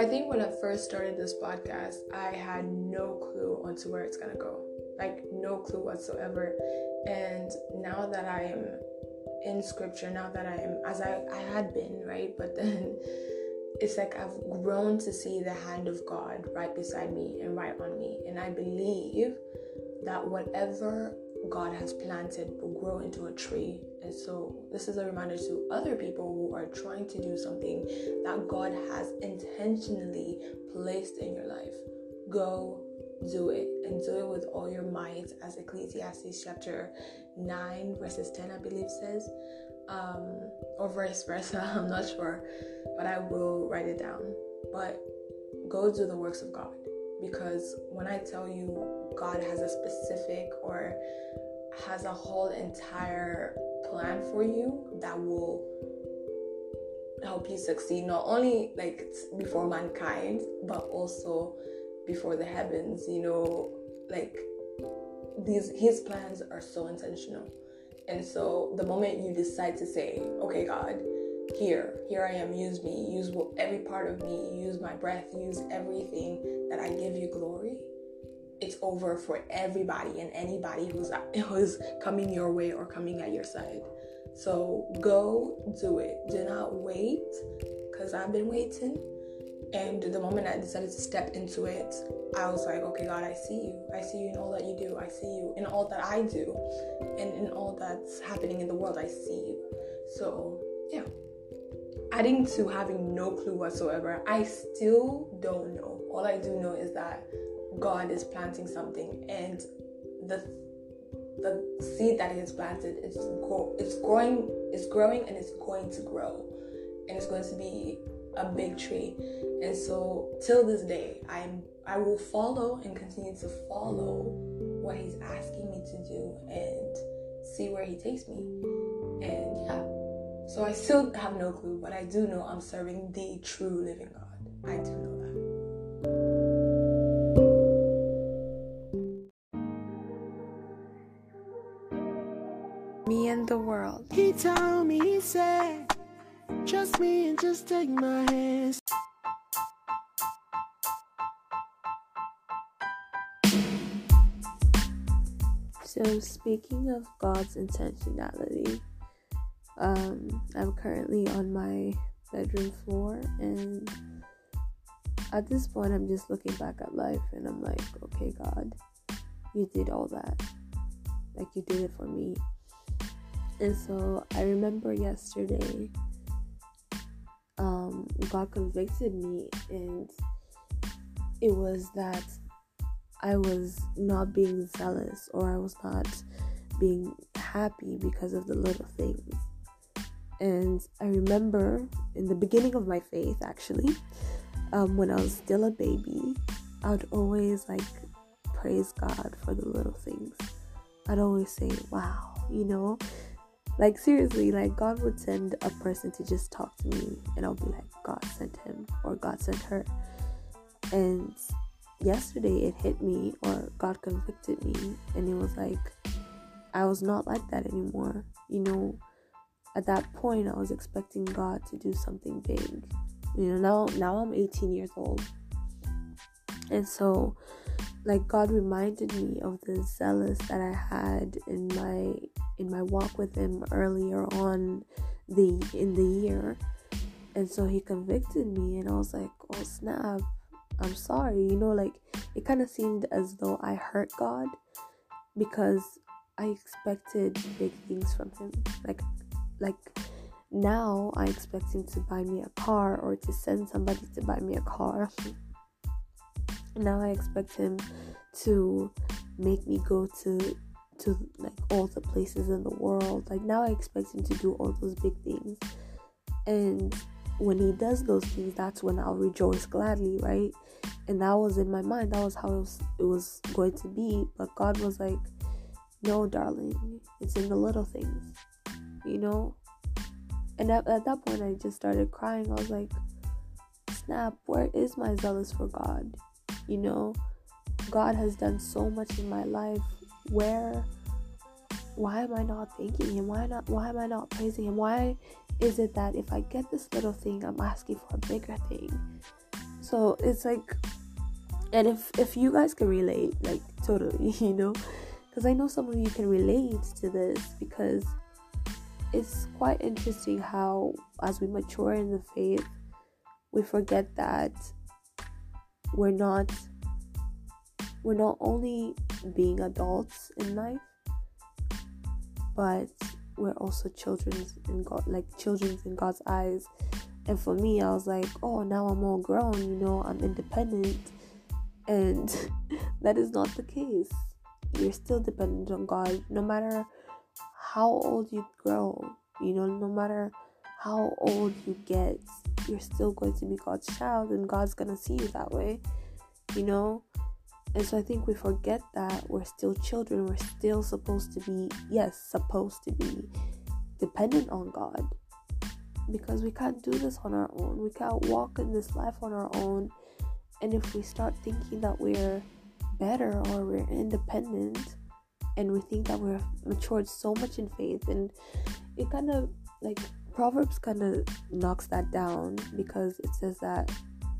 I think when I first started this podcast, I had no clue onto where it's gonna go. Like no clue whatsoever. And now that I am in scripture, now that I am as I, I had been, right? But then it's like I've grown to see the hand of God right beside me and right on me. And I believe that whatever God has planted will grow into a tree. And so, this is a reminder to other people who are trying to do something that God has intentionally placed in your life. Go do it and do it with all your might, as Ecclesiastes chapter 9, verses 10, I believe, says. Um, or vice versa, I'm not sure, but I will write it down. But go do the works of God because when I tell you God has a specific or has a whole entire plan for you that will help you succeed not only like before mankind but also before the heavens you know like these his plans are so intentional. And so the moment you decide to say okay god here here i am use me use every part of me use my breath use everything that i give you glory it's over for everybody and anybody who's who's coming your way or coming at your side. So go do it. Do not wait because I've been waiting. And the moment I decided to step into it, I was like, okay, God, I see you. I see you in all that you do. I see you in all that I do. And in all that's happening in the world, I see you. So, yeah. Adding to having no clue whatsoever, I still don't know. All I do know is that God is planting something, and the the seed that He has planted is it's growing, it's growing, and it's going to grow, and it's going to be a big tree. And so, till this day, I'm I will follow and continue to follow what He's asking me to do, and see where He takes me. And yeah, so I still have no clue, but I do know I'm serving the true living God. I do know that. me and the world. He told me, he said, trust me and just take my hands. So, speaking of God's intentionality, um, I'm currently on my bedroom floor, and at this point, I'm just looking back at life and I'm like, okay, God, you did all that. Like, you did it for me. And so I remember yesterday, um, God convicted me, and it was that I was not being zealous or I was not being happy because of the little things. And I remember in the beginning of my faith, actually, um, when I was still a baby, I would always like praise God for the little things. I'd always say, wow, you know, like seriously, like God would send a person to just talk to me and I'll be like, God sent him or God sent her. And yesterday it hit me or God convicted me and it was like I was not like that anymore. You know, at that point I was expecting God to do something big. You know, now now I'm 18 years old. And so like God reminded me of the zealous that I had in my in my walk with him earlier on the in the year. And so he convicted me and I was like, "Oh snap. I'm sorry." You know, like it kind of seemed as though I hurt God because I expected big things from him. Like like now I expect him to buy me a car or to send somebody to buy me a car. now I expect him to make me go to to like all the places in the world. Like now I expect him to do all those big things. And when he does those things, that's when I'll rejoice gladly, right? And that was in my mind. That was how it was, it was going to be. But God was like, no, darling, it's in the little things, you know? And at, at that point, I just started crying. I was like, snap, where is my zealous for God? You know? God has done so much in my life. Where why am I not thanking him? Why not why am I not praising him? Why is it that if I get this little thing I'm asking for a bigger thing? So it's like, and if if you guys can relate, like totally, you know, because I know some of you can relate to this because it's quite interesting how as we mature in the faith, we forget that we're not we're not only being adults in life, but we're also children in God, like children in God's eyes. And for me, I was like, oh, now I'm all grown, you know, I'm independent. And that is not the case. You're still dependent on God, no matter how old you grow, you know, no matter how old you get, you're still going to be God's child, and God's gonna see you that way, you know. And so I think we forget that we're still children. We're still supposed to be, yes, supposed to be dependent on God. Because we can't do this on our own. We can't walk in this life on our own. And if we start thinking that we're better or we're independent and we think that we're matured so much in faith, and it kind of like Proverbs kind of knocks that down because it says that,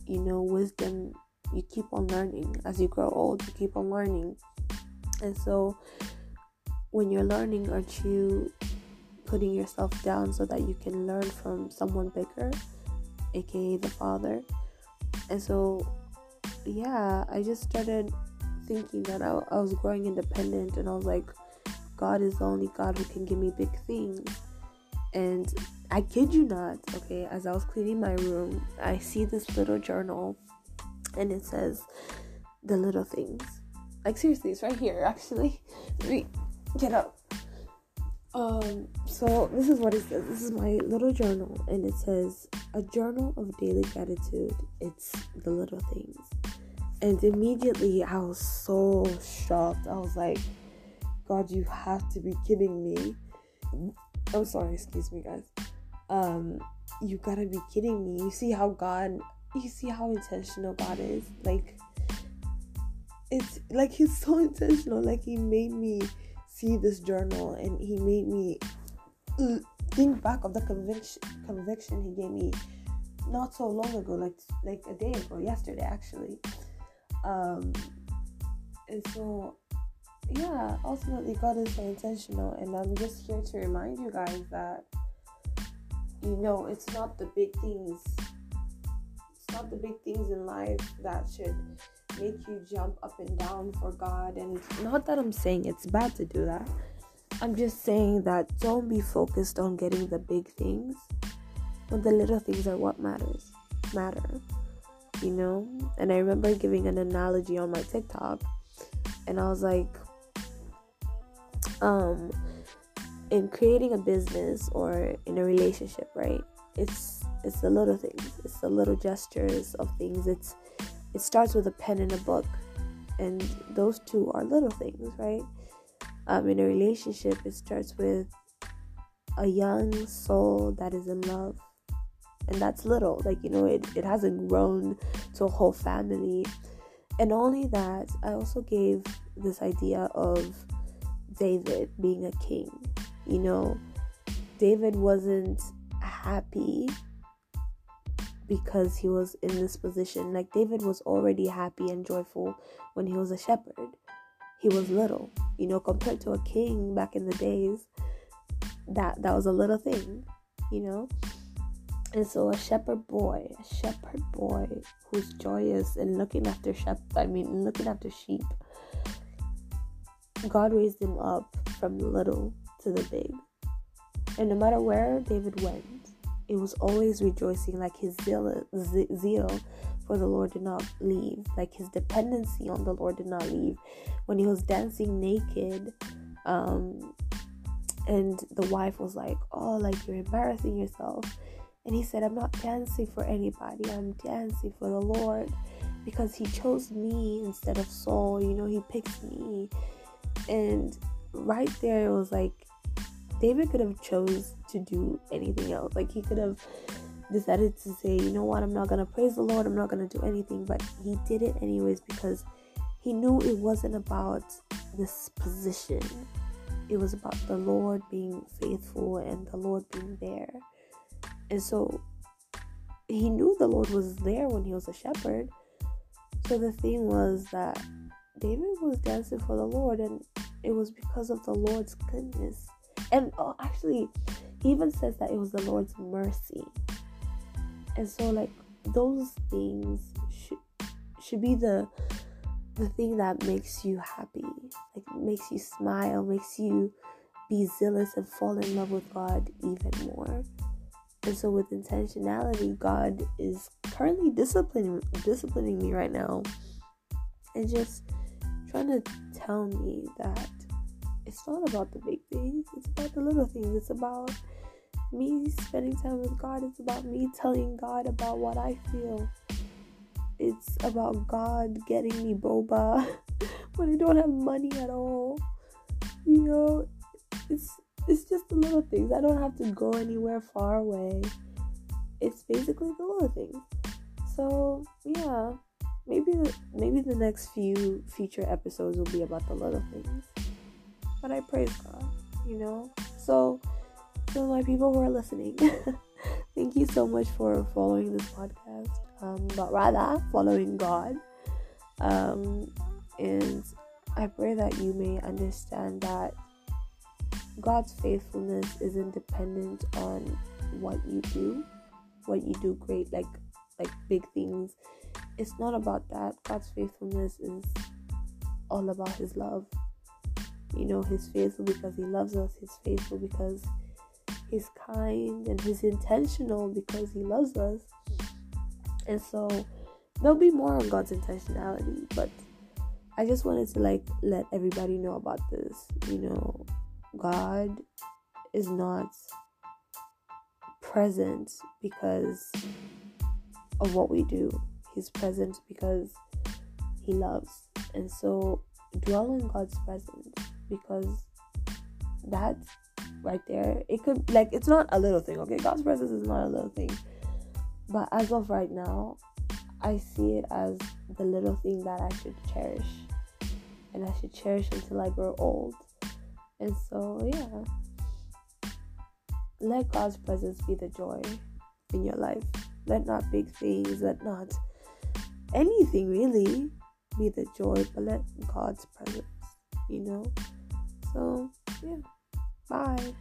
you know, wisdom you keep on learning. As you grow old you keep on learning. And so when you're learning aren't you putting yourself down so that you can learn from someone bigger aka the father? And so yeah i just started thinking that I, I was growing independent and i was like god is the only god who can give me big things and i kid you not okay as i was cleaning my room i see this little journal and it says the little things. Like seriously, it's right here actually. Me get up. Um, so this is what it says. This is my little journal, and it says a journal of daily gratitude. It's the little things. And immediately I was so shocked. I was like, God, you have to be kidding me. I'm sorry, excuse me, guys. Um, you gotta be kidding me. You see how God you see how intentional God is. Like it's like he's so intentional. Like he made me see this journal and he made me think back of the conviction conviction he gave me not so long ago, like like a day ago, yesterday actually. Um and so yeah, ultimately God is so intentional and I'm just here to remind you guys that you know it's not the big things it's not the big things in life that should make you jump up and down for God. And not that I'm saying it's bad to do that. I'm just saying that don't be focused on getting the big things but the little things are what matters. Matter. You know? And I remember giving an analogy on my TikTok and I was like, um, in creating a business or in a relationship, right? It's it's the little things it's the little gestures of things it's it starts with a pen and a book and those two are little things right um, in a relationship it starts with a young soul that is in love and that's little like you know it, it hasn't grown to a whole family and only that i also gave this idea of david being a king you know david wasn't happy because he was in this position. Like David was already happy and joyful when he was a shepherd. He was little, you know, compared to a king back in the days. That that was a little thing, you know. And so a shepherd boy, a shepherd boy who's joyous and looking after shep I mean looking after sheep. God raised him up from the little to the big. And no matter where David went, it was always rejoicing, like his zeal, zeal for the Lord did not leave, like his dependency on the Lord did not leave. When he was dancing naked, um, and the wife was like, Oh, like you're embarrassing yourself. And he said, I'm not dancing for anybody, I'm dancing for the Lord because he chose me instead of Saul. You know, he picked me. And right there, it was like David could have chose to do anything else. Like he could have decided to say, you know what, I'm not gonna praise the Lord, I'm not gonna do anything, but he did it anyways because he knew it wasn't about this position. It was about the Lord being faithful and the Lord being there. And so he knew the Lord was there when he was a shepherd. So the thing was that David was dancing for the Lord, and it was because of the Lord's goodness. And oh, actually, he even says that it was the Lord's mercy. And so, like those things should should be the the thing that makes you happy, like makes you smile, makes you be zealous and fall in love with God even more. And so with intentionality, God is currently disciplining disciplining me right now and just trying to tell me that it's not about the big things, it's about the little things. It's about me spending time with God. It's about me telling God about what I feel. It's about God getting me boba when I don't have money at all. You know, it's it's just the little things. I don't have to go anywhere far away. It's basically the little things. So yeah, maybe the, maybe the next few future episodes will be about the little things. But I praise God, you know. So, to my people who are listening, thank you so much for following this podcast. Um, but rather following God. Um, and I pray that you may understand that God's faithfulness isn't dependent on what you do, what you do great, like like big things. It's not about that. God's faithfulness is all about His love. You know, He's faithful because He loves us. He's faithful because He's kind, and He's intentional because He loves us. And so there'll be more on God's intentionality, but I just wanted to like let everybody know about this. You know, God is not present because of what we do. He's present because he loves. And so dwell in God's presence because that right there, it could like it's not a little thing, okay? God's presence is not a little thing. But as of right now, I see it as the little thing that I should cherish. And I should cherish until I grow old. And so, yeah. Let God's presence be the joy in your life. Let not big things, let not anything really be the joy, but let God's presence, you know? So, yeah. Bye.